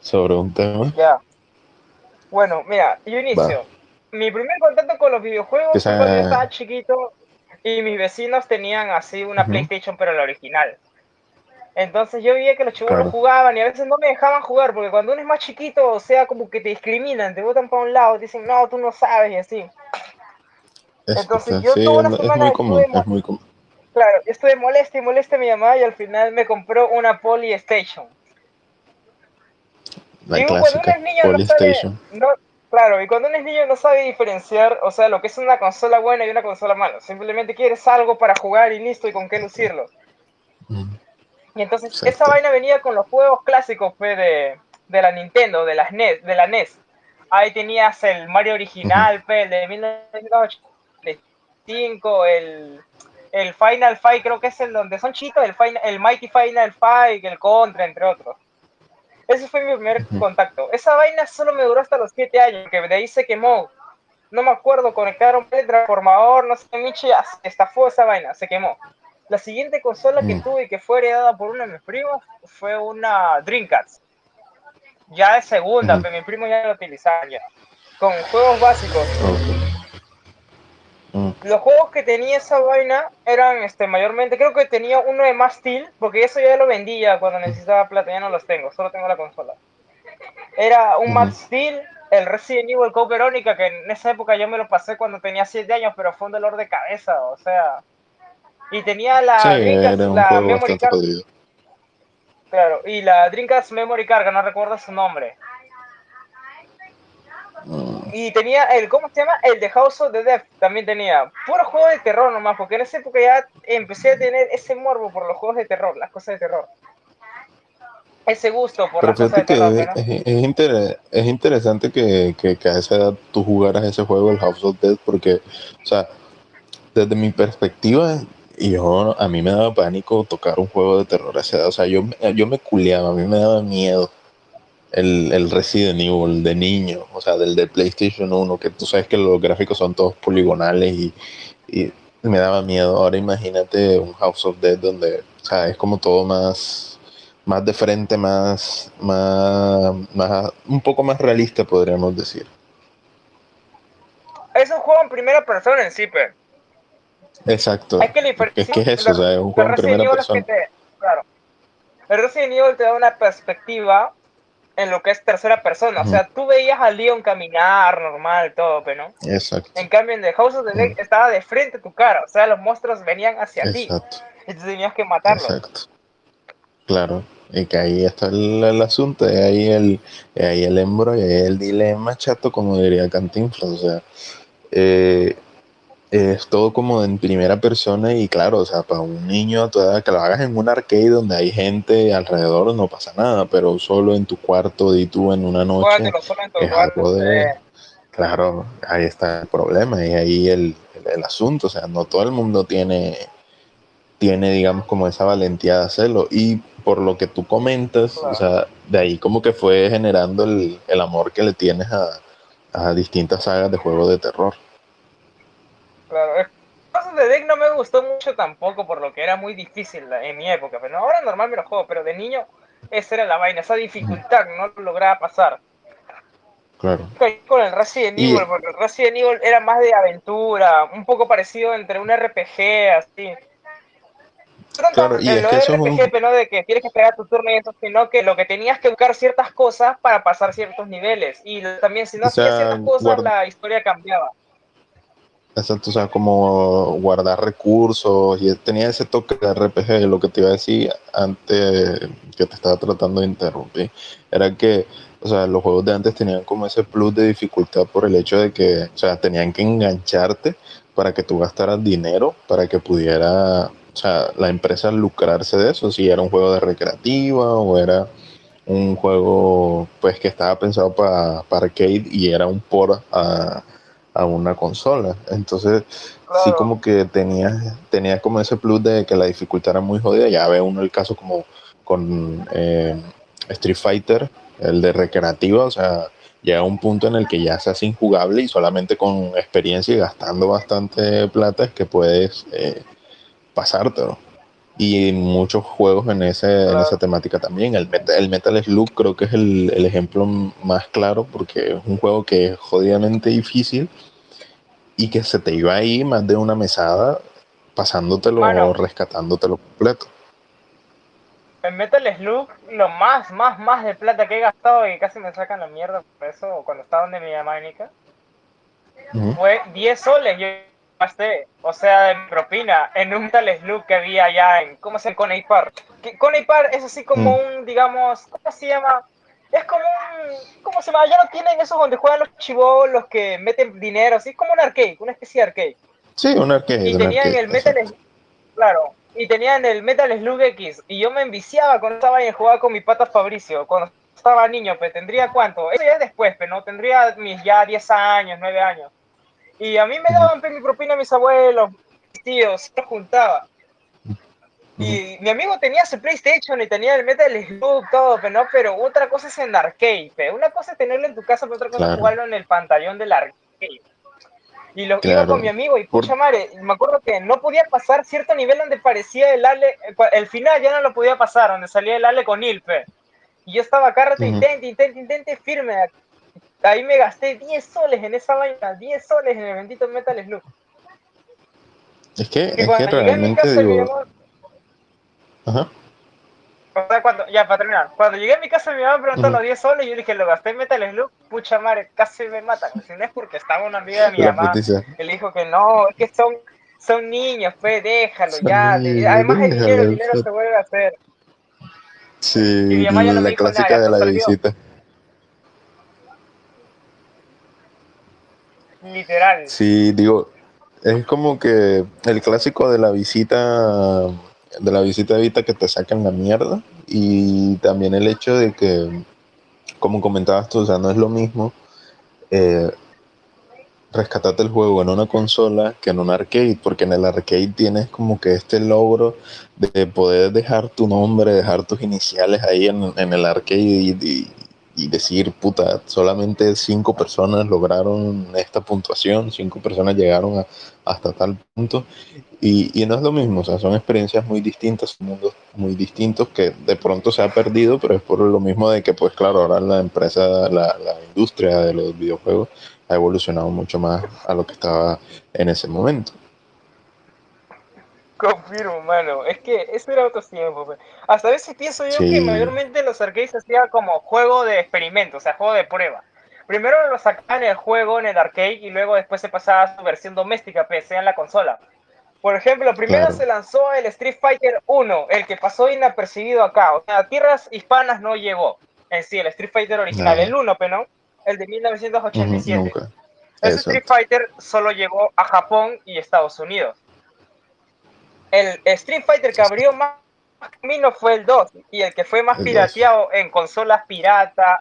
sobre un tema. Ya. Bueno, mira, yo inicio. Mi primer contacto con los videojuegos fue cuando yo estaba chiquito y mis vecinos tenían así una PlayStation, pero la original. Entonces yo veía que los chicos jugaban y a veces no me dejaban jugar, porque cuando uno es más chiquito, o sea, como que te discriminan, te botan para un lado, te dicen, no, tú no sabes y así. Entonces yo toda una semana es muy común, es muy común. Claro, estuve molesta y molesta a mi mamá y al final me compró una Polystation. La clásica, Polystation. claro, y cuando uno es niño no sabe diferenciar, o sea, lo que es una consola buena y una consola mala. Simplemente quieres algo para jugar y listo y con qué lucirlo. Mm. Y entonces esa vaina venía con los juegos clásicos de, de, la Nintendo, de las NES, de la NES. Ahí tenías el Mario original, el de 1985, el, el Final Fight, creo que es el donde son chicos, el, Final, el Mighty Final Fight, el Contra, entre otros. Ese fue mi primer contacto. Esa vaina solo me duró hasta los 7 años, que de ahí se quemó. No me acuerdo, conectaron el transformador, no sé, Michi, estafó esa vaina, se quemó. La siguiente consola que mm. tuve y que fue heredada por uno de mis primos fue una Dreamcast. Ya de segunda, pero mi primo ya lo utilizaba ya. Con juegos básicos. Los juegos que tenía esa vaina eran este, mayormente, creo que tenía uno de más Steel, porque eso ya lo vendía cuando necesitaba plata, ya no los tengo, solo tengo la consola. Era un Max Steel, el Resident Evil Code Verónica, que en esa época yo me lo pasé cuando tenía 7 años, pero fue un dolor de cabeza, o sea, y tenía la Dreamcast, la Memory Card. Claro, y la Dreamcast Memory Card, no recuerdo su nombre. Mm. Y tenía el, ¿cómo se llama? El de House of the Death también tenía. Puro juego de terror nomás, porque en esa época ya empecé a tener ese morbo por los juegos de terror, las cosas de terror. Ese gusto por las cosas de terror. Es, es, interesante que, que, que, a esa edad tú jugaras ese juego, el House of Death, porque, o sea, desde mi perspectiva, y yo, a mí me daba pánico tocar un juego de terror a esa edad. O sea, yo, yo me culeaba, a mí me daba miedo el, el Resident Evil de niño, o sea, del de PlayStation 1, que tú sabes que los gráficos son todos poligonales y, y me daba miedo. Ahora imagínate un House of Dead donde, o sea, es como todo más, más de frente, más, más, más, un poco más realista, podríamos decir. Es un juego en primera persona en sí, pero Exacto. Es que, es, que es eso, o sea, es un juego en primera persona. claro. El Resident Evil te da una perspectiva en lo que es tercera persona. O sea, tú veías a Leon caminar normal, todo, pero no. Exacto. En cambio, en The House of the Dead estaba de frente a tu cara. O sea, los monstruos venían hacia Exacto. ti. Y tú tenías que matarlos. Exacto. Claro. Y que ahí está el, asunto, ahí el, ahí el embro y ahí el dilema chato, como diría Cantinflas. O sea, eh, es todo como en primera persona y claro, o sea, para un niño a tu edad que lo hagas en un arcade donde hay gente alrededor no pasa nada, pero solo en tu cuarto y tú en una noche es algo de... Claro, ahí está el problema y ahí el, el, asunto, o sea, no todo el mundo tiene, tiene, digamos, como esa valentía de hacerlo y por lo que tú comentas, o sea, de ahí como que fue generando el, el amor que le tienes a, a distintas sagas de juegos de terror. Claro, el de Deck no me gustó mucho tampoco por lo que era muy difícil en mi época, pero ahora normal me lo juego, pero de niño esa era la vaina, esa dificultad no lo lograba pasar. Claro. Con el Resident Evil, porque el Resident Evil era más de aventura, un poco parecido entre un RPG, así. claro, y es que eso RPG, es no de que tienes que esperar tu turno y eso, sino que lo que tenías que buscar ciertas cosas para pasar ciertos niveles. Y también si no hacías ciertas cosas, la historia cambiaba. Exacto, o sea, como guardar recursos y tenía ese toque de RPG, lo que te iba a decir antes que te estaba tratando de interrumpir, era que, o sea, los juegos de antes tenían como ese plus de dificultad por el hecho de que, o sea, tenían que engancharte para que tú gastaras dinero, para que pudiera, o sea, la empresa lucrarse de eso, si era un juego de recreativa o era un juego, pues, que estaba pensado para, para arcade y era un por a a una consola. Entonces, sí como que tenía, tenía como ese plus de que la dificultad era muy jodida. Ya ve uno el caso como con eh, Street Fighter, el de recreativa, o sea, llega un punto en el que ya se hace injugable y solamente con experiencia y gastando bastante plata es que puedes eh, pasártelo. Y muchos juegos en, ese, en esa temática también. El, el Metal Slug creo que es el, el, ejemplo más claro porque es un juego que es jodidamente difícil y que se te iba ahí más de una mesada pasándotelo o rescatándotelo completo. En Metal Slug, lo más, más, más de plata que he gastado y casi me sacan la mierda por eso cuando estaba en mi mánica fue 10 soles. Yo o sea, de propina, en un tal slug que había allá en, ¿cómo se llama? Coney Park. Coney Park es así como mm. un, digamos, ¿cómo se llama? Es como un, ¿cómo se llama? Ya no tienen esos donde juegan los chivos, los que meten dinero, así como un arcade, una especie de arcade. Sí, un arcade. Y tenían el Metal claro, y tenían el Metal Slug X, y yo me enviciaba cuando estaba y jugaba con mi pata Fabricio, cuando estaba niño, pero tendría cuánto, eso ya es después, pero no, tendría mis ya 10 años, 9 años. Y a mí me daban mi propina mis abuelos, mis tíos, se juntaba. Y mi amigo tenía su PlayStation y tenía el Metal Slug, todo, pero no, pero otra cosa es en arcade, una cosa es tenerlo en tu casa, pero otra cosa es jugarlo en el pantallón del arcade. Y lo iba con mi amigo y pucha madre, me acuerdo que no podía pasar cierto nivel donde parecía el Ale, el final ya no lo podía pasar, donde salía el Ale con Ilpe. Y yo estaba acá, uh intente, intente, intente, firme, Ahí me gasté 10 soles en esa vaina, 10 soles en el bendito Metal Slug. Es que, es que realmente digo... Ajá. O sea, cuando, ya para terminar, cuando llegué a mi casa mi mamá me preguntó los 10 soles y yo dije, lo gasté en Metal Slug, pucha madre, casi me matan. Si no es porque estaba una amiga de mi mamá, él dijo que no, es que son, son niños, pues déjalo ya. Además el dinero, el dinero se vuelve a hacer. Sí, la clásica de la visita. Literal. Sí, digo, es como que el clásico de la visita, de la visita evita que te sacan la mierda. Y también el hecho de que, como comentabas tú, o sea, no es lo mismo eh, rescatarte el juego en una consola que en un arcade, porque en el arcade tienes como que este logro de poder dejar tu nombre, dejar tus iniciales ahí en, el arcade y, y decir, puta, solamente cinco personas lograron esta puntuación, cinco personas llegaron hasta tal punto. Y, no es lo mismo, o sea, son experiencias muy distintas, mundos muy distintos que de pronto se ha perdido, pero es por lo mismo de que, pues claro, ahora la empresa, la, la industria de los videojuegos ha evolucionado mucho más a lo que estaba en ese momento. Confirmo, mano. Es que eso era otro tiempo. Pues. Hasta a veces pienso yo que mayormente los arcades hacían como juego de experimento, o sea, juego de prueba. Primero lo sacaban el juego en el arcade y luego después se pasaba a su versión doméstica, PC en la consola. Por ejemplo, primero se lanzó el Street Fighter 1, el que pasó inapercibido acá. O sea, a tierras hispanas no llegó en sí, el Street Fighter original, el 1, pero no, el de 1987. el Street Fighter solo llegó a Japón y Estados Unidos el Street Fighter que abrió más camino fue el 2 y el que fue más pirateado en consolas pirata,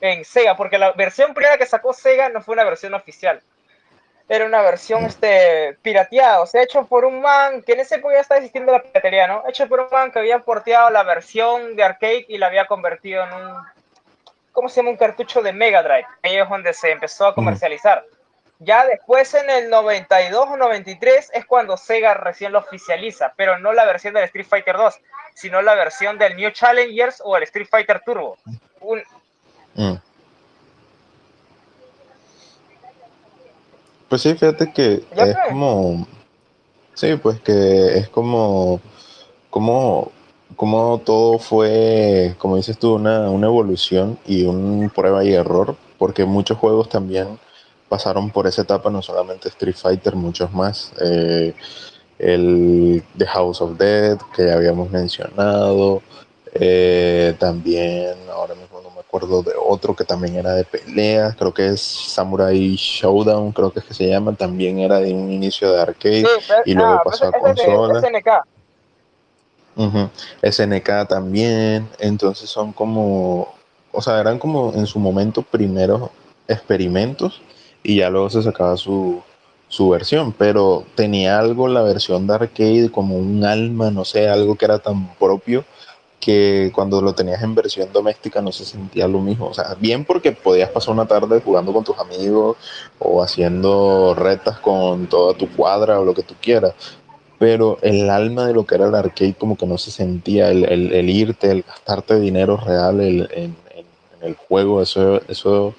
en Sega, porque la versión primera que sacó Sega no fue una versión oficial. Era una versión este, pirateada, o sea, hecho por un man que en ese época ya estaba existiendo la piratería, ¿no? Hecho por un man que había porteado la versión de arcade y la había convertido en un, ¿cómo se llama? Un cartucho de Mega Drive. Ahí es donde se empezó a comercializar. Ya después en el 92 o 93 es cuando Sega recién lo oficializa, pero no la versión del Street Fighter 2, sino la versión del New Challengers o el Street Fighter Turbo. Mm. Pues sí, fíjate que es como... Sí, pues que es como... Como, como todo fue, como dices tú, una, una evolución y un prueba y error, porque muchos juegos también pasaron por esa etapa, no solamente Street Fighter, muchos más. Eh, el The House of Dead, que ya habíamos mencionado. Eh, también, ahora mismo no me acuerdo de otro que también era de peleas, creo que es Samurai Showdown, creo que es que se llama, también era de un inicio de arcade y luego ah, pasó a consola. SNK. SNK también, entonces son como, o sea, eran como en su momento primeros experimentos y ya luego se sacaba su, versión, pero tenía algo la versión de arcade como un alma, no sé, algo que era tan propio que cuando lo tenías en versión doméstica no se sentía lo mismo. O sea, bien porque podías pasar una tarde jugando con tus amigos o haciendo retas con toda tu cuadra o lo que tú quieras, pero el alma de lo que era el arcade como que no se sentía, el, el, irte, el gastarte dinero real en, en, el juego, eso, eso,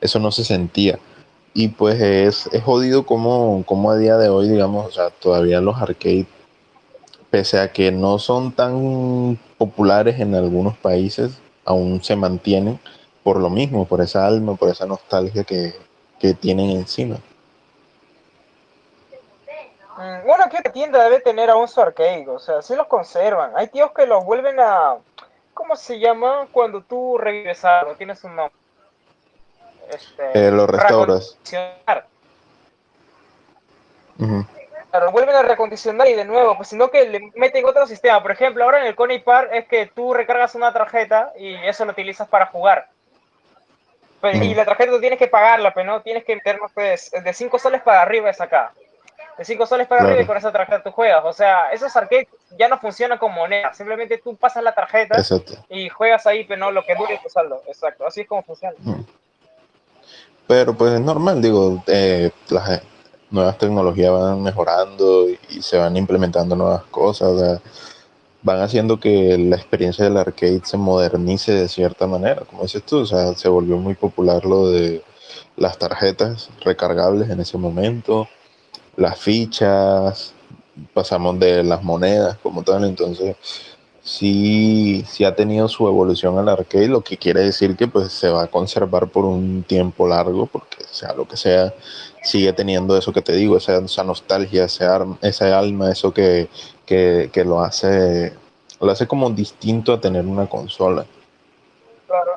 eso no se sentía. Y pues es, es jodido como, como a día de hoy, digamos, o sea, todavía los arcades, pese a que no son tan populares en algunos países, aún se mantienen por lo mismo, por esa alma, por esa nostalgia que, que tienen encima. Mm, bueno, que tienda debe tener aún su arcade, o sea, sí los conservan. Hay tíos que los vuelven a. ¿Cómo se llama? Cuando tú revives algo, tienes un nombre. Este, eh, los restauras. Claro, vuelven a recondicionar y de nuevo, pues sino que le meten otro sistema. Por ejemplo, ahora en el Coney Park es que tú recargas una tarjeta y eso lo utilizas para jugar. Y la tarjeta tú tienes que pagarla, pero no tienes que meter pues, de 5 soles para arriba es acá. De 5 soles para arriba y con esa tarjeta tú juegas. O sea, esos arcades ya no funcionan como moneda. Simplemente tú pasas la tarjeta y juegas ahí, pero no lo que dure tu saldo. Exacto, así es como funciona. Pero pues es normal, digo, eh, las nuevas tecnologías van mejorando y se van implementando nuevas cosas, van haciendo que la experiencia del arcade se modernice de cierta manera, como dices tú, o sea, se volvió muy popular lo de las tarjetas recargables en ese momento, las fichas, pasamos de las monedas como tal, entonces sí, sí ha tenido su evolución al arcade, lo que quiere decir que pues se va a conservar por un tiempo largo, porque sea lo que sea, sigue teniendo eso que te digo, esa, nostalgia, ese, alma, eso que, que, que, lo hace lo hace como distinto a tener una consola. Claro.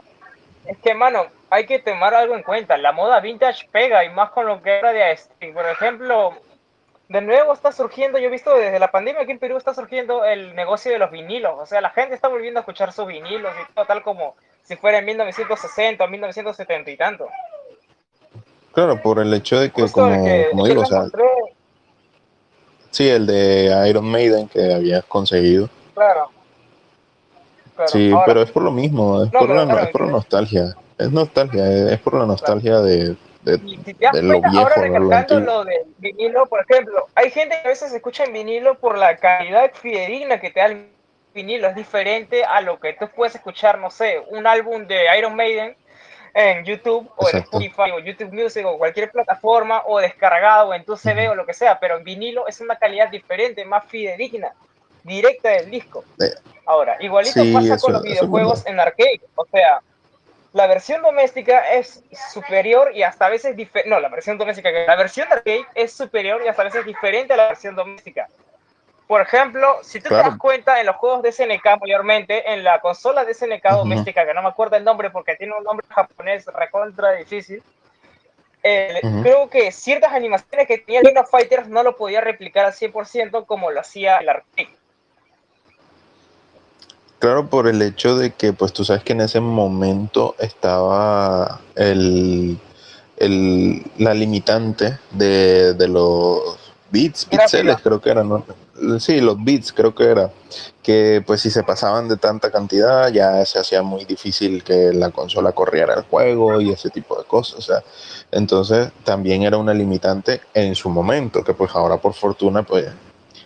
Es que, mano, hay que tomar algo en cuenta. La moda vintage pega y más con lo que era de este. Por ejemplo, de nuevo está surgiendo, yo he visto desde la pandemia aquí en Perú está surgiendo el negocio de los vinilos. O sea, la gente está volviendo a escuchar sus vinilos y todo, tal como si fuera en 1960 o 1970 y tanto. Claro, por el hecho de que, como, digo, o sea, sí, el de Iron Maiden que habías conseguido. Claro. sí, pero es por lo mismo, es, por, la, es por la nostalgia. Es nostalgia, es por la nostalgia de, de, lo viejo. Ahora recalcando lo de vinilo, por ejemplo, hay gente que a veces escucha en vinilo por la calidad fidedigna que te da el vinilo, es diferente a lo que tú puedes escuchar, no sé, un álbum de Iron Maiden en YouTube o en Spotify o YouTube Music o cualquier plataforma o descargado en tu CD o lo que sea, pero en vinilo es una calidad diferente, más fidedigna, directa del disco. Eh, Ahora, igualito pasa con los videojuegos en arcade, o sea, la versión doméstica es superior y hasta a veces diferente. No, la versión doméstica, la versión arcade es superior y hasta a veces diferente a la versión doméstica. Por ejemplo, si tú te das cuenta en los juegos de SNK mayormente, en la consola de SNK doméstica, que no me acuerdo el nombre porque tiene un nombre japonés recontra difícil, eh, creo que ciertas animaciones que tenía King of Fighters no lo podía replicar al 100% como lo hacía el arcade. Claro, por el hecho de que, pues tú sabes que en ese momento estaba el, la limitante de, los bits, píxeles creo que eran, sí, los bits creo que era, que pues si se pasaban de tanta cantidad ya se hacía muy difícil que la consola corriera el juego y ese tipo de cosas, o sea, entonces también era una limitante en su momento, que pues ahora por fortuna pues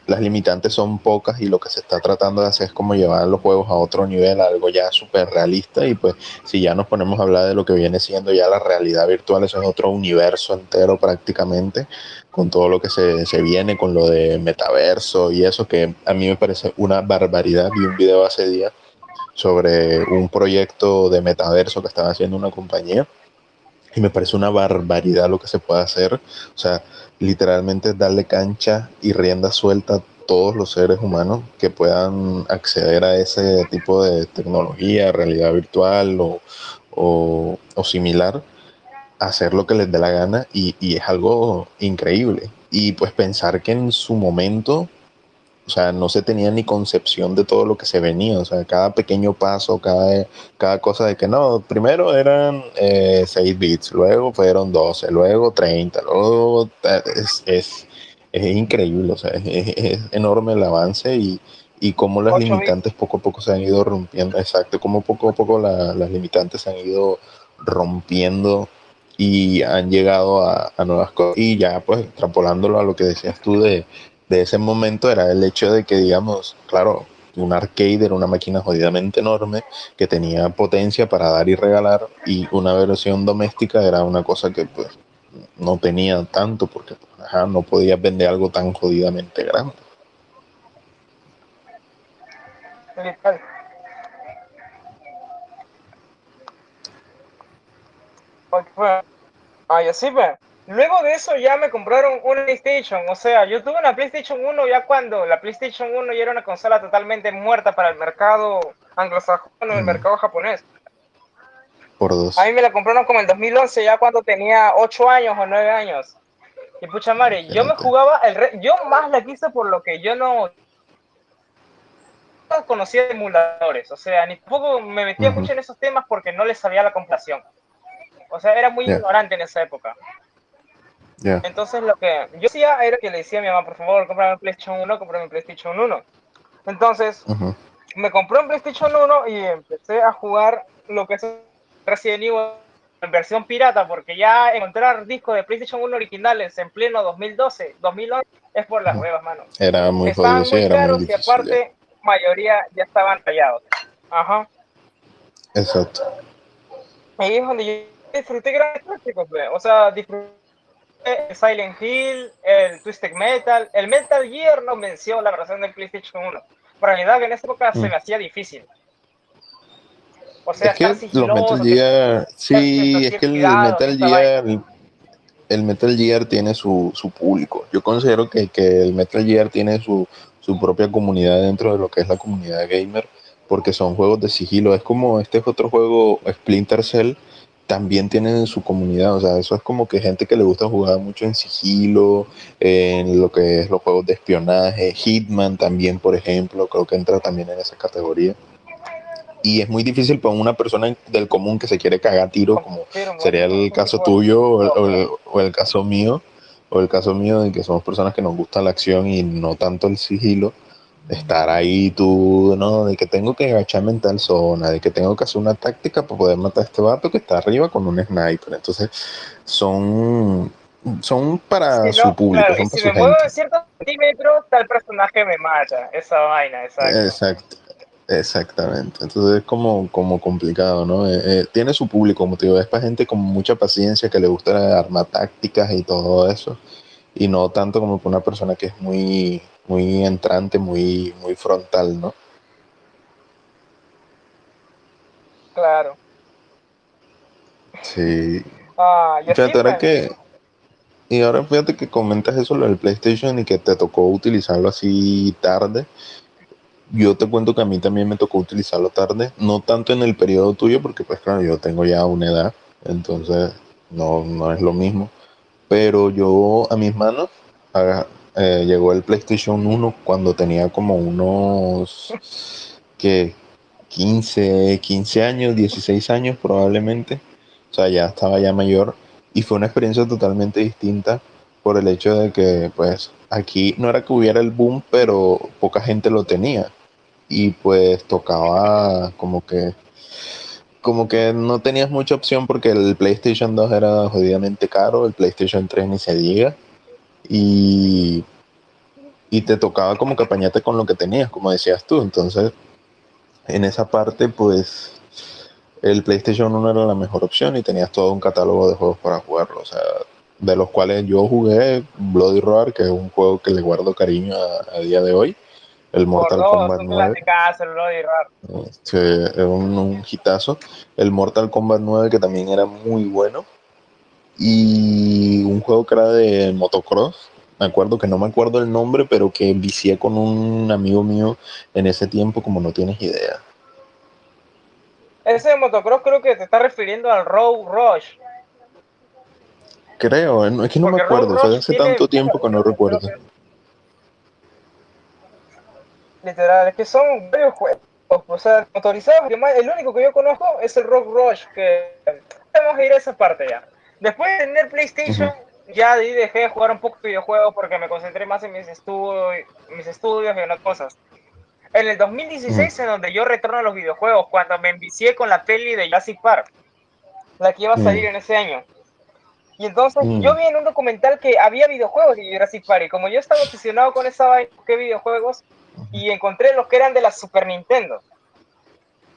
las limitantes son pocas y lo que se está tratando de hacer es como llevar los juegos a otro nivel, algo ya súper realista y pues si ya nos ponemos a hablar de lo que viene siendo ya la realidad virtual, eso es otro universo entero prácticamente, con todo lo que se, se viene, con lo de metaverso y eso que a mí me parece una barbaridad. Vi un video hace días sobre un proyecto de metaverso que estaba haciendo una compañía y me parece una barbaridad lo que se puede hacer. O sea, literalmente darle cancha y rienda suelta a todos los seres humanos que puedan acceder a ese tipo de tecnología, realidad virtual o, o, similar, hacer lo que les dé la gana y, y es algo increíble. Y pues pensar que en su momento o sea, no se tenía ni concepción de todo lo que se venía. O sea, cada pequeño paso, cada, cada cosa de que no, primero eran 6 eh, bits, luego fueron 12, luego 30, luego es, es, es increíble. O sea, es, enorme el avance y, y cómo las limitantes poco a poco se han ido rompiendo. Exacto, cómo poco a poco las limitantes se han ido rompiendo y han llegado a, a, nuevas cosas. Y ya, pues, extrapolándolo a lo que decías tú de de ese momento era el hecho de que, digamos, claro, un arcade era una máquina jodidamente enorme que tenía potencia para dar y regalar y una versión doméstica era una cosa que pues no tenía tanto porque ajá, no podías vender algo tan jodidamente grande. Ay, así pues. Luego de eso ya me compraron un PlayStation, o sea, yo tuve una PlayStation 1 ya cuando la PlayStation 1 ya era una consola totalmente muerta para el mercado anglosajón o el mercado japonés. Por dos. A mí me la compraron como en 2011, ya cuando tenía 8 años o 9 años. Y pucha madre, yo me jugaba, el yo más la quise por lo que yo no conocía de emuladores, o sea, ni tampoco me metía mucho en esos temas porque no les sabía la comparación. O sea, era muy ignorante en esa época. Entonces lo que yo hacía era que le decía a mi mamá, por favor, cómprame un PlayStation 1, cómprame un PlayStation 1. Entonces, me compré un PlayStation 1 y empecé a jugar lo que es Resident Evil en versión pirata, porque ya encontrar discos de PlayStation 1 originales en pleno 2012, 2011, es por las huevas, mano. Era muy Estaban muy caros y aparte, mayoría ya estaban tallados. Ajá. Exacto. Ahí es donde yo disfruté grandes clásicos, o sea, disfruté Silent Hill, el Twisted Metal, el Metal Gear no mencionó la versión del PlayStation 1. Por realidad que en esa época se mm. me hacía difícil. O sea, es que los Metal Gear, sí, es que el Metal Gear, el Metal Gear tiene su, su público. Yo considero que, que, el Metal Gear tiene su, su propia comunidad dentro de lo que es la comunidad gamer, porque son juegos de sigilo. Es como este es otro juego, Splinter Cell, también tienen su comunidad, o sea, eso es como que gente que le gusta jugar mucho en sigilo, en lo que es los juegos de espionaje, Hitman también, por ejemplo, creo que entra también en esa categoría. Y es muy difícil para una persona del común que se quiere cagar tiro, como sería el caso tuyo o el caso mío, o el caso mío de que somos personas que nos gusta la acción y no tanto el sigilo estar ahí tú, ¿no? De que tengo que agacharme en tal zona, de que tengo que hacer una táctica para poder matar a este vato que está arriba con un sniper. Entonces, son, son para su público. son si me muevo en ciertos centímetros, tal personaje me mata. Esa vaina, exacto. Exacto. Exactamente, entonces es como, como complicado, ¿no? Eh, eh, tiene su público, como te digo, es para gente con mucha paciencia que le gusta armar tácticas y todo eso, y no tanto como para una persona que es muy, muy entrante, muy, muy frontal, ¿no? Claro. Sí. Ah, y fíjate, ahora que. Y ahora fíjate que comentas eso lo del PlayStation y que te tocó utilizarlo así tarde. Yo te cuento que a mí también me tocó utilizarlo tarde, no tanto en el periodo tuyo, porque pues claro, yo tengo ya una edad, entonces no, no es lo mismo. Pero yo a mis manos eh, llegó el PlayStation 1 cuando tenía como unos que 15, 15 años, 16 años probablemente. O sea, ya estaba ya mayor. Y fue una experiencia totalmente distinta por el hecho de que pues aquí no era que hubiera el boom, pero poca gente lo tenía. Y pues tocaba como que como que no tenías mucha opción porque el PlayStation 2 era jodidamente caro, el PlayStation 3 ni se diga. Y, y te tocaba como que apañarte con lo que tenías, como decías tú. Entonces, en esa parte, pues el PlayStation 1 era la mejor opción y tenías todo un catálogo de juegos para jugarlo. O sea, de los cuales yo jugué Bloody Roar, que es un juego que le guardo cariño a, día de hoy. El Mortal Kombat 9. Sí, es un, un hitazo. El Mortal Kombat 9, que también era muy bueno y un juego que era de motocross. Me acuerdo que no me acuerdo el nombre, pero que vicié con un amigo mío en ese tiempo, como no tienes idea. Ese motocross creo que te está refiriendo al Road Rush. Creo, eh, es que no me acuerdo, fue hace tanto tiempo que no recuerdo. Literal, es que son varios juegos, o sea, motorizados. El único que yo conozco es el Rock Rush, que vamos a ir a esa parte ya. Después de tener PlayStation, ya dejé de jugar un poco de videojuegos porque me concentré más en mis, estudios, mis estudios y en otras cosas. En el 2016 en donde yo retorno a los videojuegos, cuando me envicié con la peli de Jurassic Park, la que iba a salir en ese año. Y entonces Mm. yo vi en un documental que había videojuegos de Jurassic Park. Y como yo estaba obsesionado con esa vaina, que videojuegos, y encontré los que eran de la Super Nintendo.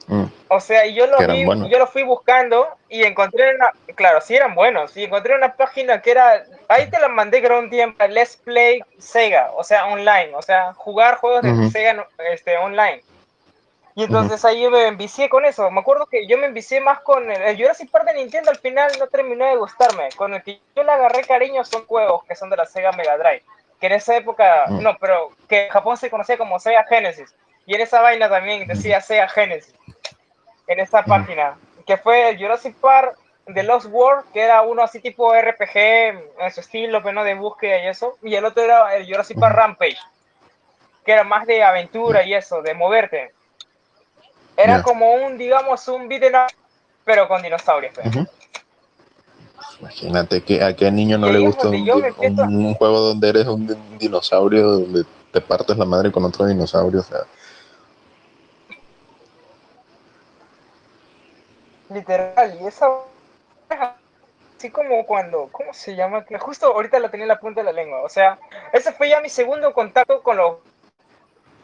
Mm, O sea, yo lo vi, yo lo fui buscando y encontré una, claro, sí eran buenos, y encontré una página que era, ahí te la mandé creo un tiempo, Let's Play Sega, o sea, online, o sea, jugar juegos de. Sega este, online. Y entonces ahí me envicié con eso. Me acuerdo que yo me envicié más con el, el Jurassic Park de Nintendo, al final no terminó de gustarme. Con el que yo le agarré cariño son juegos que son de la Sega Mega Drive, que en esa época, Mm. no, pero que en Japón se conocía como Sega Genesis. Y en esa vaina también decía Sega Genesis en esta página, que fue el Jurassic Park de Lost World, que era uno así tipo RPG en su estilo, pero no de búsqueda y eso, y el otro era el Jurassic Park. Rampage, que era más de aventura y eso, de moverte. Era como un, digamos, un beat'em up, pero con dinosaurios. pues. Imagínate que a qué niño no le gusta un, un- un juego donde eres un dinosaurio, donde te partes la madre con otro dinosaurio. O sea, Literal, y esa así como cuando, ¿cómo se llama? Que justo ahorita la tenía en la punta de la lengua. O sea, ese fue ya mi segundo contacto con los,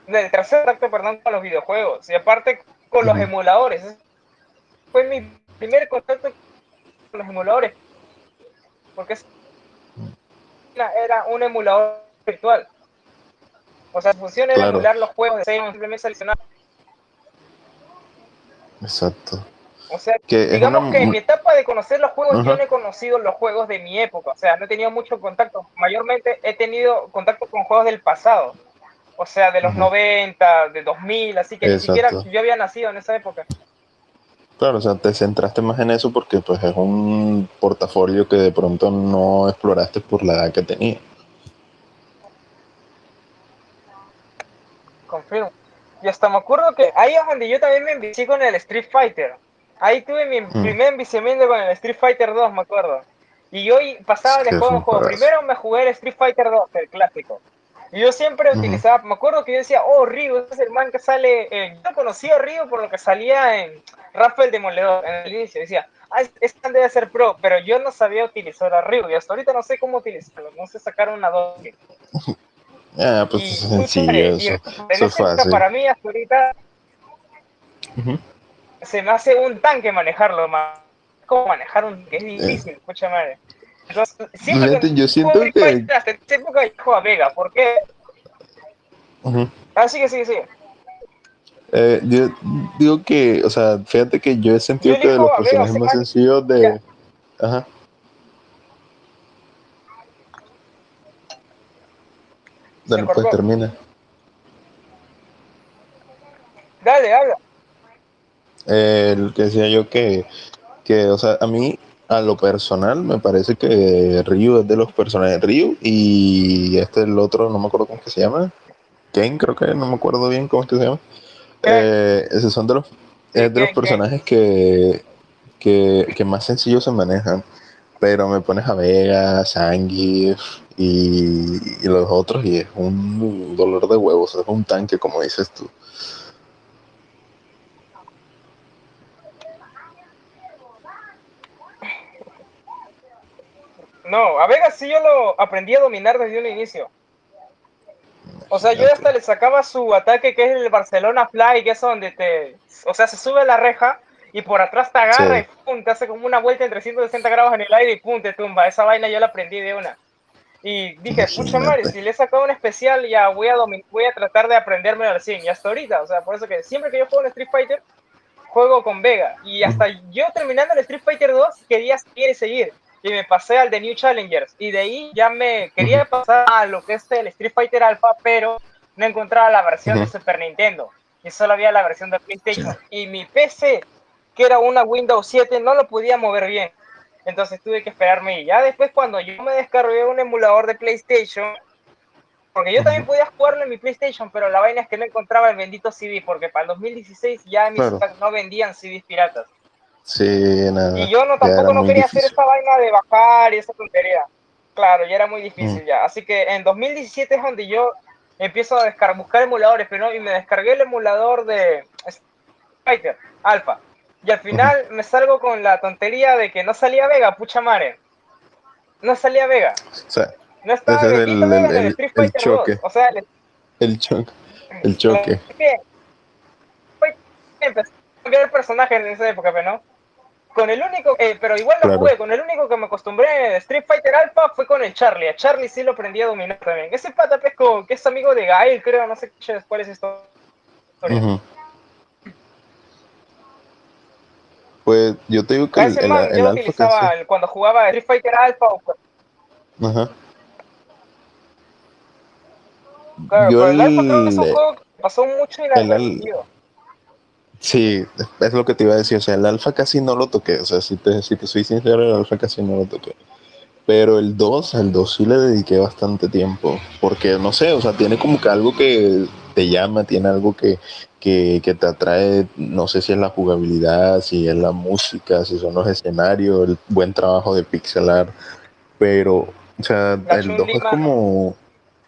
el tercer contacto, perdón, con los videojuegos. Y aparte con los emuladores. Fue mi primer contacto con los emuladores. Porque era un emulador virtual. O sea, su función era Claro. emular los juegos de Sega, simplemente seleccionar. exacto. O sea, Que digamos una que en mi etapa de conocer los juegos, yo no he conocido los juegos de mi época. O sea, no he tenido mucho contacto. Mayormente he tenido contacto con juegos del pasado. O sea, de los Ujú. 90, de 2000, así que ni siquiera yo había nacido en esa época. Claro, o sea, te centraste más en eso porque pues es un portafolio que de pronto no exploraste por la edad que tenía. Confirmo. Y hasta me acuerdo que ahí es donde yo también me envicié con el Street Fighter. Ahí tuve mi Mm. primer enviciamiento con el Street Fighter 2, me acuerdo. Y yo y- pasaba de juego juego. Primero me jugué el Street Fighter 2, el clásico. Y yo siempre Ujú. utilizaba, me acuerdo que yo decía, oh, Ryu, ese es el man que sale. eh, yo conocí a Ryu por lo que salía en Rafael Demoledor en el inicio. Decía, ah, es- este man debe ser pro, pero yo no sabía utilizar a Ryu. Y hasta ahorita no sé cómo utilizarlo. No sé sacar una doble. Ah, pues Y, es sencillo y- eso. y Eso es fácil. para mí, hasta ahorita Ujú. Se me hace un tanque manejarlo, man. ¿Cómo manejar un tanque? Es Eh. difícil, escucha madre. Entonces, siempre Fíjate, yo siento que... Hasta esa época juego a Vega, ¿por qué? Ah, sigue, sigue, sigue. Eh, yo digo que, o sea, fíjate que yo he sentido Yo que de los Vega, personajes se más sencillos de... Ya. Ajá. Dale, pues termina. Dale, habla. Eh, el que decía yo que, que, o sea, a mí, a lo personal, me parece que Ryu es de los personajes Ryu y este el otro, no me acuerdo cómo es que se llama. Ken, creo que, no me acuerdo bien cómo es que se llama. Eh, esos son de los, es de los personajes que, que, que más sencillos se manejan. Pero me pones a Vega, Zangief y, y los otros y es un dolor de huevos, es un tanque, como dices tú. No, a Vega sí yo lo aprendí a dominar desde un inicio. O sea, yo hasta le sacaba su ataque que es el Barcelona Fly, que es donde te... O sea, se sube la reja y por atrás te agarra Sí. y pum, te hace como una vuelta en 360 grados en el aire y pum, te tumba. Esa vaina yo la aprendí de una. Y dije, pucha madre, si le he sacado un especial, ya voy a, voy a tratar de aprenderme al 100. Y hasta ahorita, o sea, por eso que siempre que yo juego en Street Fighter, juego con Vega. Y hasta yo terminando el Street Fighter 2, quería seguir y seguir. Y me pasé al de New Challengers. Y de ahí ya me quería pasar a lo que es el Street Fighter Alpha, pero no encontraba la versión de Ujú. Super Nintendo. Y solo había la versión de PlayStation. Sí. Y mi PC, que era una Windows 7, no lo podía mover bien. Entonces tuve que esperarme. Y ya después, cuando yo me descargué un emulador de PlayStation, porque yo también podía jugarlo en mi PlayStation, pero la vaina es que no encontraba el bendito CD, porque para el 2016 ya en mi Claro. no vendían CDs piratas. Sí, nada. Y yo no tampoco no quería difícil. hacer esa vaina de bajar y esa tontería. Claro, ya era muy difícil Mm. ya. Así que en 2017 es donde yo empiezo a descargar, buscar emuladores, pero no, y me descargué el emulador de Fighter Alpha. Y al final me salgo con la tontería de que no salía Vega, pucha madre. no salía Vega. O sea, no estaba ese es el- Street el choque. 2. O sea, el, el choque. El choque. Empezó a cambiar el personaje en esa época, pero no. Con el único, eh, pero igual lo Claro. jugué, con el único que me acostumbré en Street Fighter Alpha fue con el Charlie. A Charlie sí lo aprendí a dominar también. Ese pata pesco, que es amigo de Gael, creo, no sé cuál es esto. Ujú. Pues yo te digo que el, el, el alfa utilizaba cuando jugaba Street Fighter Alpha. o- Ajá. Claro, Yo pero el Alpha creo que es un juego que pasó mucho inadvertido. Sí, es lo que te iba a decir. O sea, el alfa casi no lo toqué. O sea, si te, si te soy sincero, el alfa casi no lo toqué. Pero el 2, al 2 sí le dediqué bastante tiempo. Porque no sé, o sea, tiene como que algo que te llama, tiene algo que, que, que te atrae. No sé si es la jugabilidad, si es la música, si son los escenarios, el buen trabajo de pixelar. Pero, o sea, La el 2 Chun-Li, es como.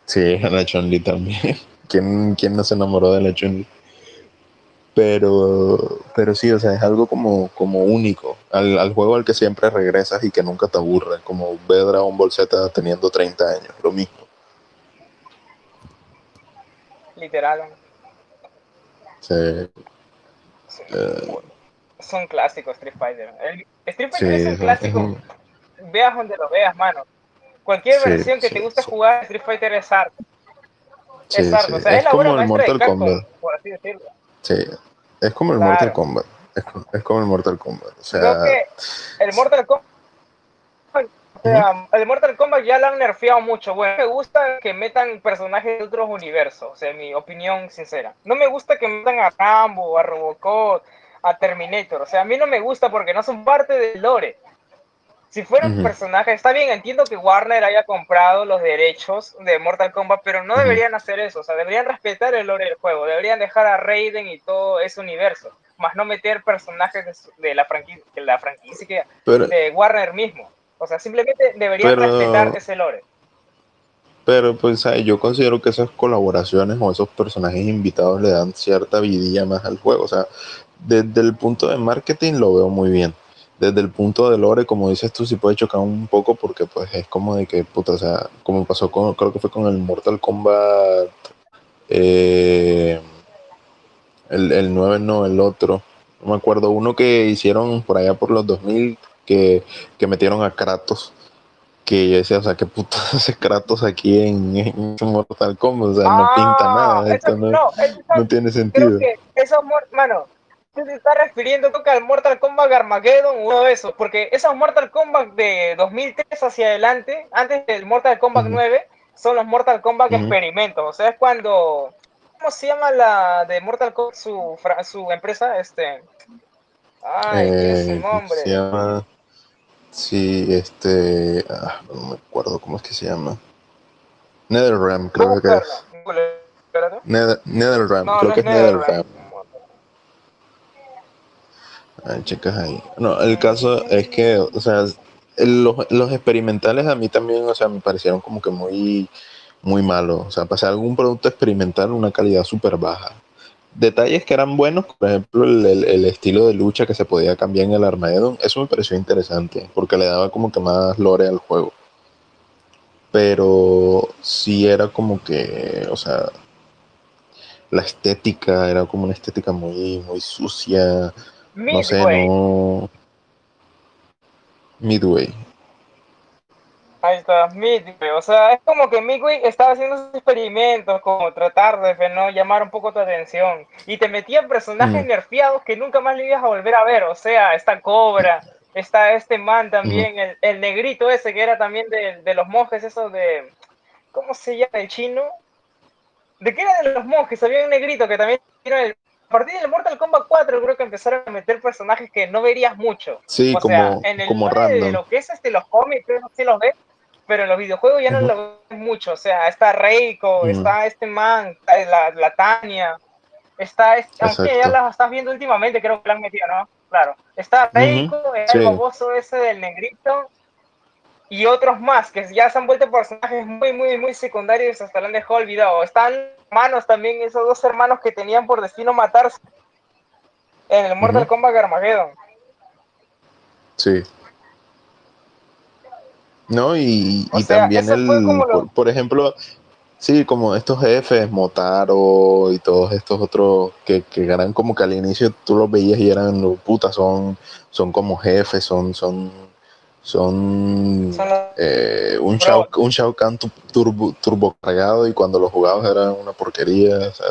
Sí, la Chun-Li también. ¿Quién, ¿Quién no se enamoró de la Chun-Li? Pero, pero sí, o sea, es algo como, como único, al, al juego al que siempre regresas y que nunca te aburre, como ver Dragon Ball Z teniendo 30 años, lo mismo. Literal. Sí, Sí. eh, Es un clásico Street Fighter. El Street sí, Fighter es un clásico. es un- veas donde lo veas, mano. Cualquier Sí, versión que te guste sí. jugar, Street Fighter es arte. es arte. sí, O sea, es es, la como obra el Mortal Kombat. por así decirlo. Sí, es como el Claro. Mortal Kombat, es, es como el Mortal Kombat, o sea, Creo que el Mortal Kombat. O sea, el Mortal Kombat ya lo han nerfeado mucho. Bueno, me gusta que metan personajes de otros universos, o sea, mi opinión sincera. No me gusta que metan a Rambo, a Robocop, a Terminator. O sea, a mí no me gusta porque no son parte del lore. Si fueran Ujú. personajes, está bien, entiendo que Warner haya comprado los derechos de Mortal Kombat, pero no deberían hacer eso. O sea, deberían respetar el lore del juego. Deberían dejar a Raiden y todo ese universo. Más no meter personajes de, su- de la franquicia, de la franquicia pero, de Warner mismo. O sea, simplemente deberían Pero- respetar ese lore. pero pues ¿sabes? yo considero que esas colaboraciones o esos personajes invitados le dan cierta vidilla más al juego, o sea, desde el punto de marketing lo veo muy bien. Desde el punto de lore, como dices tú, sí puede chocar un poco porque pues es como de que, puta, o sea, como pasó con, creo que fue con el Mortal Kombat, eh, el, el 9 no, el otro, no me acuerdo, uno que hicieron por allá por los 2000, que, que metieron a Kratos, que yo decía, o sea, qué puta hace Kratos aquí en, en Mortal Kombat, o sea, no pinta nada, eso- esto no, Ah, no, eso- no tiene creo sentido. que esos mor- mano, tú te estás refiriendo creo que al Mortal Kombat Armageddon uno de esos, porque esos Mortal Kombat de 2003 hacia adelante, antes del Mortal Kombat Ujú. 9, son los Mortal Kombat experimentos. O sea, es cuando. ¿Cómo se llama la de Mortal Kombat su, su empresa? Este. Ay, ¿qué es Eh, su nombre? se llama. Sí, este. ah, no me acuerdo cómo es que se llama. NetherRealm, creo que es. NetherRealm, creo que es es NetherRealm. Ay, checas ahí. No, el caso es que, o sea, los, los experimentales a mí también, o sea, me parecieron como que muy, muy malos. O sea, pasé algún producto experimental una calidad súper baja. Detalles que eran buenos, por ejemplo, el, el- el estilo de lucha que se podía cambiar en el Armageddon, eso me pareció interesante, porque le daba como que más lore al juego. Pero sí era como que, o sea, la estética era como una estética muy, muy sucia, no sé, Midway. no. Midway. Ahí está, Midway. O sea, es como que Midway estaba haciendo sus experimentos, como tratar de ¿no? llamar un poco tu atención. Y te metían personajes Mm. nerfeados que nunca más le ibas a volver a ver. O sea, está Cobra, está este man también, el, el negrito ese que era también de, de los monjes, esos de. ¿Cómo se llama? ¿El chino? ¿De qué era de los monjes? Había un negrito que también. era el- partir del Mortal Kombat 4 creo que empezaron a meter personajes que no verías mucho. Sí, O como, sea, en el como lore de random. lo que es este, los cómics, sí los ves, pero en los videojuegos ya no Ujú. lo ves mucho. O sea, está Reiko, está este man, está la, la Tania, está este, aunque ya Exacto. la estás viendo últimamente, creo que la han metido, ¿no? Claro. Está Reiko, el sí. boboso ese del negrito, y otros más que ya se han vuelto personajes muy, muy, muy secundarios hasta lo han dejado olvidado. Están hermanos también, esos dos hermanos que tenían por destino matarse en el Mortal Ujú. Kombat Armageddon. Sí. No, y, y sea, también el, lo- por, por ejemplo, sí, como estos jefes, Motaro y todos estos otros que, que eran como que al inicio tú los veías y eran, "No, puta, son, son como jefes, son, son, son eh, un. Shao, un Shao Kahn tu- turbo, turbo cargado y cuando los jugabas era una porquería, o sea,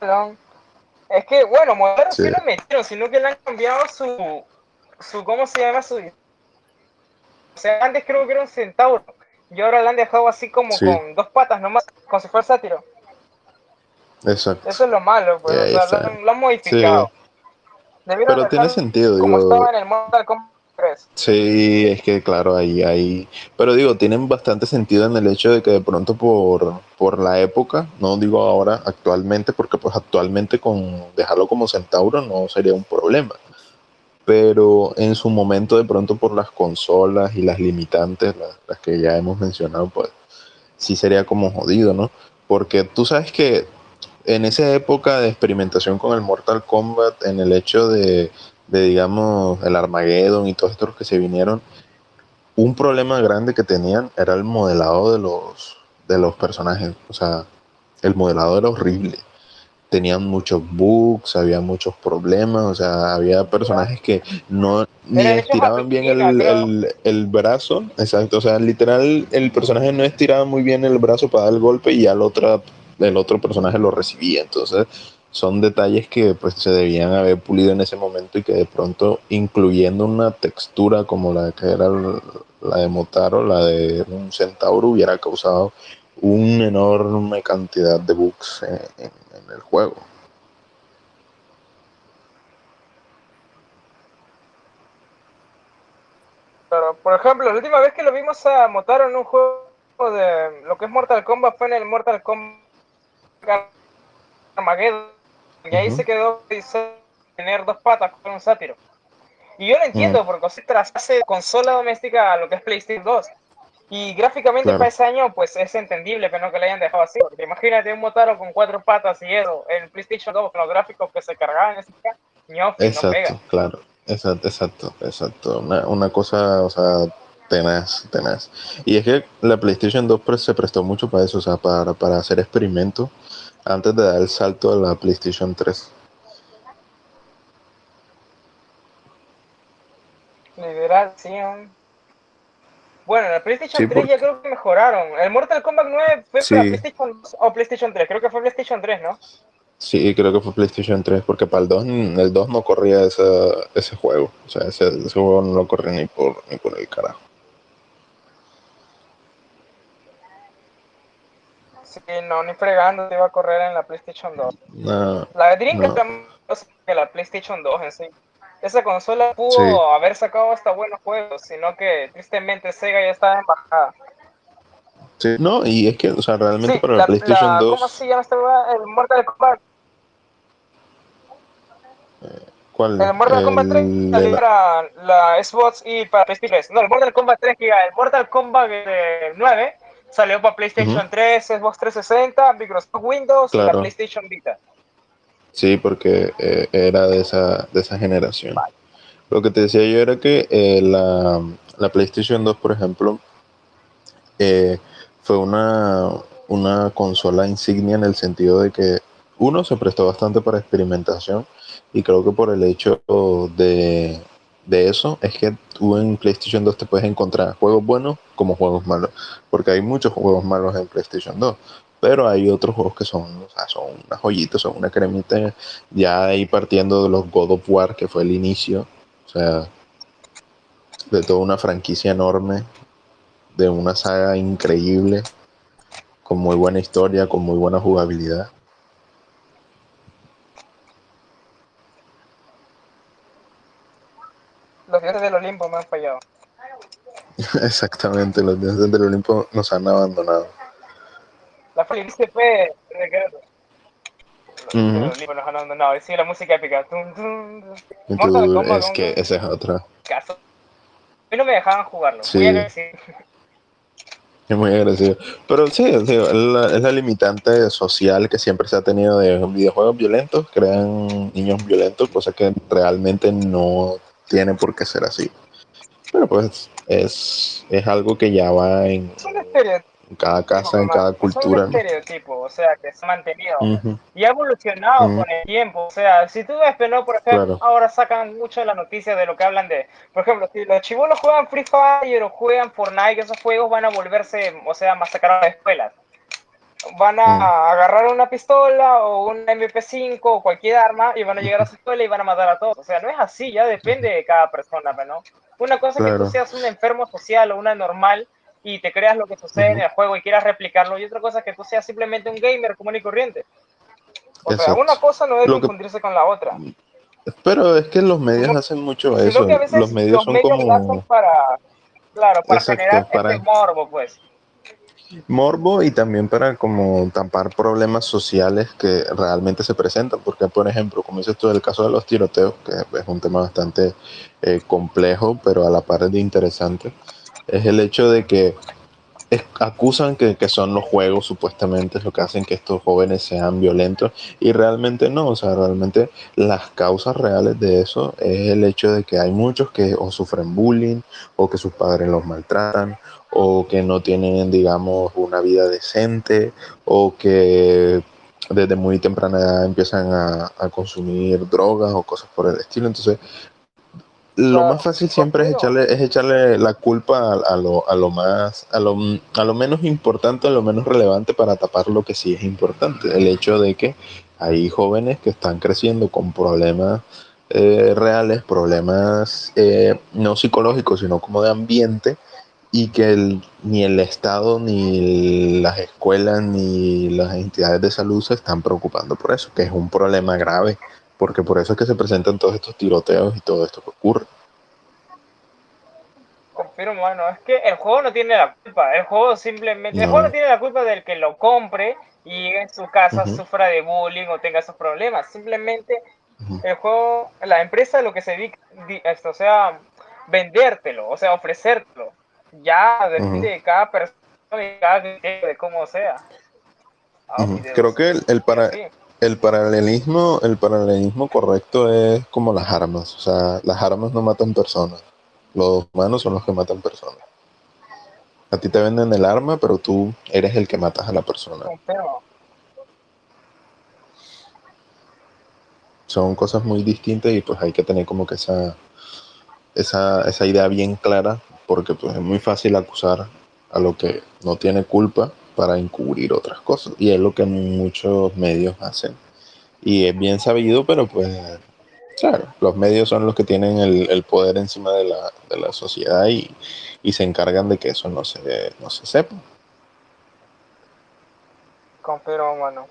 Perdón. Es que, bueno, Modelo sí. Lo metieron, sino que le han cambiado su, su, ¿cómo se llama? Su, o sea, antes creo que era un centauro, y ahora lo han dejado así como Sí. con dos patas nomás, como si fuera sátiro. Exacto. Eso es lo malo, pues, Y o sea, lo, han- lo han modificado. Pero tiene sentido, Como digo, estaba en el Mortal Kombat 3. Sí, es que claro, ahí, ahí, pero digo, tienen bastante sentido en el hecho de que de pronto por, por la época, no digo ahora, actualmente, porque pues actualmente con dejarlo como centauro no sería un problema, pero en su momento de pronto por las consolas y las limitantes, las, las que ya hemos mencionado, pues sí sería como jodido, ¿no? Porque tú sabes que en esa época de experimentación con el Mortal Kombat, en el hecho de, de, digamos, el Armageddon y todos estos que se vinieron, un problema grande que tenían era el modelado de los, de los personajes. O sea, el modelado era horrible. Tenían muchos bugs, había muchos problemas, o sea, había personajes que no ni estiraban bien el, el, el brazo, exacto, o sea, literal el personaje no estiraba muy bien el brazo para dar el golpe y al otro, el otro personaje lo recibía, entonces son detalles que pues se debían haber pulido en ese momento y que de pronto incluyendo una textura como la que era la de Motaro, la de un centauro hubiera causado una enorme cantidad de bugs en, en- en el juego. Pero, por ejemplo, la última vez que lo vimos a Motaro en un juego de lo que es Mortal Kombat fue en el Mortal Kombat Armageddon. Y ahí Ujú. se quedó dice, tener dos patas con un sátiro. Y yo lo entiendo, porque así traspase consola doméstica a lo que es PlayStation 2. Y gráficamente Claro. para ese año, pues es entendible, pero no que le hayan dejado así. Porque imagínate un Motaro con cuatro patas y eso en PlayStation 2 con los gráficos que se cargaban en ese caso, ñofi, no pega. Exacto, claro. Exacto, exacto, exacto. Una, una cosa, o sea, tenaz, tenaz. Y es que la PlayStation 2 pre- se prestó mucho para eso, o sea, para, para hacer experimentos antes de dar el salto a la PlayStation 3. Literal, sí. ¿no? Bueno, en la PlayStation Sí, 3 porque- ya creo que mejoraron. El Mortal Kombat 9 fue Sí. para PlayStation 2 o PlayStation 3. Creo que fue PlayStation 3, ¿no? Sí, creo que fue PlayStation 3, porque para el 2, mm, el 2 no corría esa, ese juego. O sea, ese, ese juego no lo corría ni por, ni por el carajo. Sí, no, ni fregando te iba a correr en la PlayStation 2. No, La Dreamcast No. también es que la PlayStation 2 en sí. Esa consola pudo Sí. haber sacado hasta buenos juegos, sino que tristemente Sega ya estaba en bajada. sí, no, y es que, o sea, realmente Sí, para la, la- PlayStation la- 2, ¿Cómo se llama huevada? El Mortal Kombat. ¿cuál? El Mortal Kombat 3 El- salió para la Xbox y para PlayStation 3. No, el Mortal Kombat 3 que iba, el Mortal Kombat eh, 9 salió para PlayStation Ujú. 3, Xbox 360, Microsoft Windows y la Claro. PlayStation Vita. Sí, porque eh, era de esa, de esa generación. Lo que te decía yo era que eh, la, la PlayStation 2, por ejemplo, eh, fue una, una consola insignia en el sentido de que uno se prestó bastante para experimentación y creo que por el hecho de, de eso es que tú en PlayStation 2 te puedes encontrar juegos buenos como juegos malos, porque hay muchos juegos malos en PlayStation 2. Pero hay otros juegos que son, o sea, son una joyita, son una cremita, ya ahí partiendo de los God of War, que fue el inicio, o sea, de toda una franquicia enorme, de una saga increíble, con muy buena historia, con muy buena jugabilidad. Los dioses del Olimpo me han fallado. Exactamente, los dioses del Olimpo nos han abandonado. La felicidad fue secreto. Los Ujú. del Olimpo nos han abandonado. Y sí, la música épica. Tum, tum, tum. Es que esa es otra. Caso. A mí no me dejaban jugarlo. Sí. Voy a decir. Es muy agresivo. Pero sí, es, la, es la limitante social que siempre se ha tenido de videojuegos violentos, crean niños violentos, cosa que realmente no tiene por qué ser así. Pero pues es, es algo que ya va en, en cada casa, en cada cultura. Es un estereotipo, o sea, que se ha mantenido y ha evolucionado con el tiempo. O sea, si tú ves, pero por ejemplo, ahora sacan mucho de las noticias de lo que hablan de, por ejemplo, si los chivolos juegan Free Fire o juegan Fortnite, esos juegos van a volverse, o sea, masacrar a las escuelas. Van a agarrar una pistola o un MP5 o cualquier arma y van a llegar a su escuela y van a matar a todos. O sea, no es así, ya depende de cada persona, ¿no? Una cosa es que tú seas un enfermo social o una normal y te creas lo que sucede en el juego y quieras replicarlo, y otra cosa es que tú seas simplemente un gamer común y corriente. O sea, una cosa no debe confundirse con la otra. Pero es que los medios hacen mucho eso. los medios son como. para, claro, para generar este morbo, pues. Morbo y también para como tampar problemas sociales que realmente se presentan, porque por ejemplo, como dices tú, el caso de los tiroteos, que es un tema bastante eh, complejo, pero a la par de interesante, es el hecho de que acusan que, son los juegos supuestamente lo que hacen que estos jóvenes sean violentos y realmente no, o sea, realmente las causas reales de eso es el hecho de que hay muchos que o sufren bullying o que sus padres los maltratan o que no tienen, digamos, una vida decente o que desde muy temprana edad empiezan a, a consumir drogas o cosas por el estilo. Entonces, lo más fácil siempre es echarle, es echarle la culpa a, lo, a lo más, a lo, a lo menos importante, a lo menos relevante para tapar lo que sí es importante. El hecho de que hay jóvenes que están creciendo con problemas eh, reales, problemas eh, no psicológicos, sino como de ambiente, y que ni el Estado, ni las escuelas, ni las entidades de salud se están preocupando por eso, que es un problema grave porque por eso es que se presentan todos estos tiroteos y todo esto que ocurre. Confirmo, bueno, es que el juego no tiene la culpa, el juego simplemente, el juego no tiene la culpa del que lo compre y en su casa sufra de bullying o tenga esos problemas, simplemente el juego, la empresa lo que se dedica, o sea, vendértelo, o sea, ofrecértelo, ya depende de cada persona y cada de cómo sea. Creo que el, para, el paralelismo, el paralelismo correcto es como las armas. O sea, las armas no matan personas. Los humanos son los que matan personas. A ti te venden el arma, pero tú eres el que matas a la persona. Son cosas muy distintas y pues hay que tener como que esa, esa, esa idea bien clara, porque pues es muy fácil acusar a lo que no tiene culpa para encubrir otras cosas. Y es lo que muchos medios hacen. Y es bien sabido, pero pues, claro, los medios son los que tienen el, poder encima de la, de la sociedad y, y, se encargan de que eso no se, no se sepa. Confirmo, bueno.